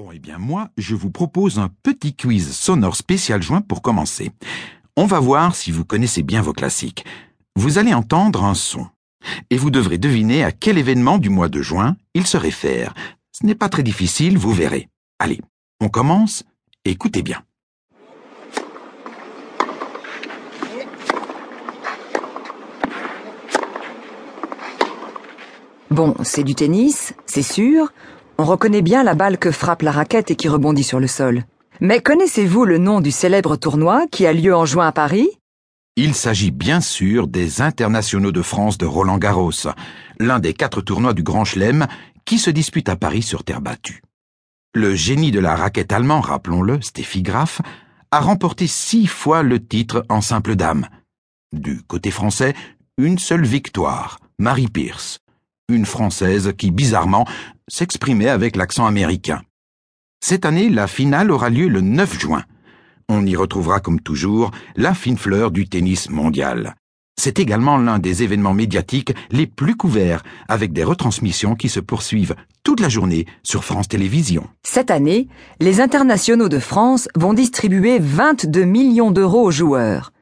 Bon, eh bien moi, je vous propose un petit quiz sonore spécial joint pour commencer. On va voir si vous connaissez bien vos classiques. Vous allez entendre un son. Et vous devrez deviner à quel événement du mois de juin il se réfère. Ce n'est pas très difficile, vous verrez. Allez, on commence. Écoutez bien. Bon, c'est du tennis, c'est sûr. On reconnaît bien la balle que frappe la raquette et qui rebondit sur le sol. Mais connaissez-vous le nom du célèbre tournoi qui a lieu en juin à Paris? Il s'agit bien sûr des Internationaux de France de Roland Garros, l'un des quatre tournois du Grand Chelem qui se dispute à Paris sur terre battue. Le génie de la raquette allemand, rappelons-le, Steffi Graf, a remporté six fois le titre en simple dame. Du côté français, une seule victoire, Marie Pierce une Française qui, bizarrement, s'exprimait avec l'accent américain. Cette année, la finale aura lieu le 9 juin. On y retrouvera, comme toujours, la fine fleur du tennis mondial. C'est également l'un des événements médiatiques les plus couverts, avec des retransmissions qui se poursuivent toute la journée sur France Télévisions. Cette année, les internationaux de France vont distribuer 22 millions d'euros aux joueurs.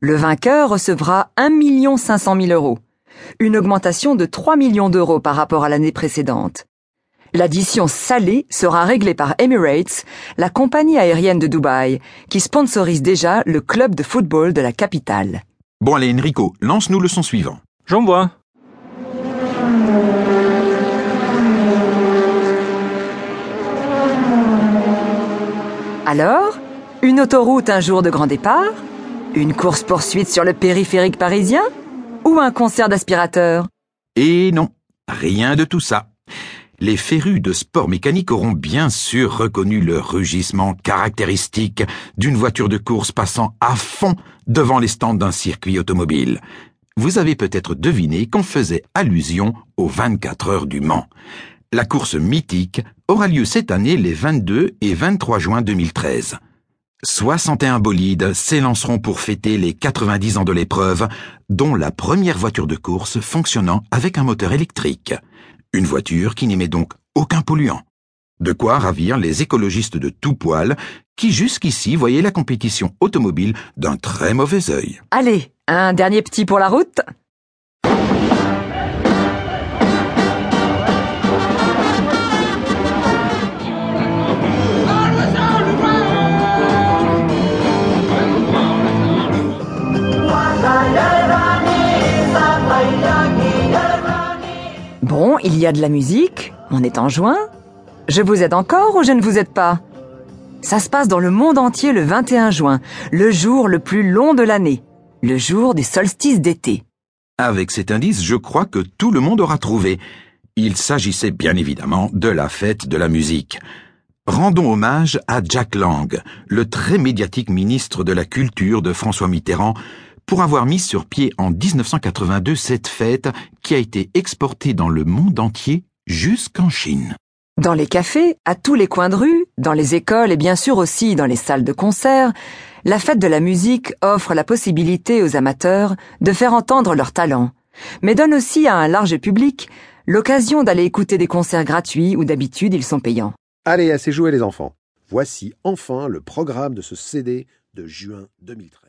Le vainqueur recevra 1 500 000 euros une augmentation de 3 millions d'euros par rapport à l'année précédente. L'addition salée sera réglée par Emirates, la compagnie aérienne de Dubaï, qui sponsorise déjà le club de football de la capitale. Bon allez Enrico, lance-nous le son suivant. J'envoie. Alors, une autoroute un jour de grand départ Une course-poursuite sur le périphérique parisien? Ou un concert d'aspirateur Et non, rien de tout ça. Les férus de sport mécanique auront bien sûr reconnu le rugissement caractéristique d'une voiture de course passant à fond devant les stands d'un circuit automobile. Vous avez peut-être deviné qu'on faisait allusion aux 24 heures du Mans. La course mythique aura lieu cette année les 22 et 23 juin 2013. 61 bolides s'élanceront pour fêter les 90 ans de l'épreuve, dont la première voiture de course fonctionnant avec un moteur électrique. Une voiture qui n'émet donc aucun polluant. De quoi ravir les écologistes de tout poil qui jusqu'ici voyaient la compétition automobile d'un très mauvais œil. Allez, un dernier petit pour la route Bon, il y a de la musique, on est en juin. Je vous aide encore ou je ne vous aide pas? Ça se passe dans le monde entier le 21 juin, le jour le plus long de l'année, le jour des solstices d'été. Avec cet indice, je crois que tout le monde aura trouvé. Il s'agissait bien évidemment de la fête de la musique. Rendons hommage à Jack Lang, le très médiatique ministre de la Culture de François Mitterrand, pour avoir mis sur pied en 1982 cette fête qui a été exportée dans le monde entier jusqu'en Chine. Dans les cafés, à tous les coins de rue, dans les écoles et bien sûr aussi dans les salles de concert, la fête de la musique offre la possibilité aux amateurs de faire entendre leur talent, mais donne aussi à un large public l'occasion d'aller écouter des concerts gratuits où d'habitude ils sont payants. Allez, assez joué les enfants. Voici enfin le programme de ce CD de juin 2013.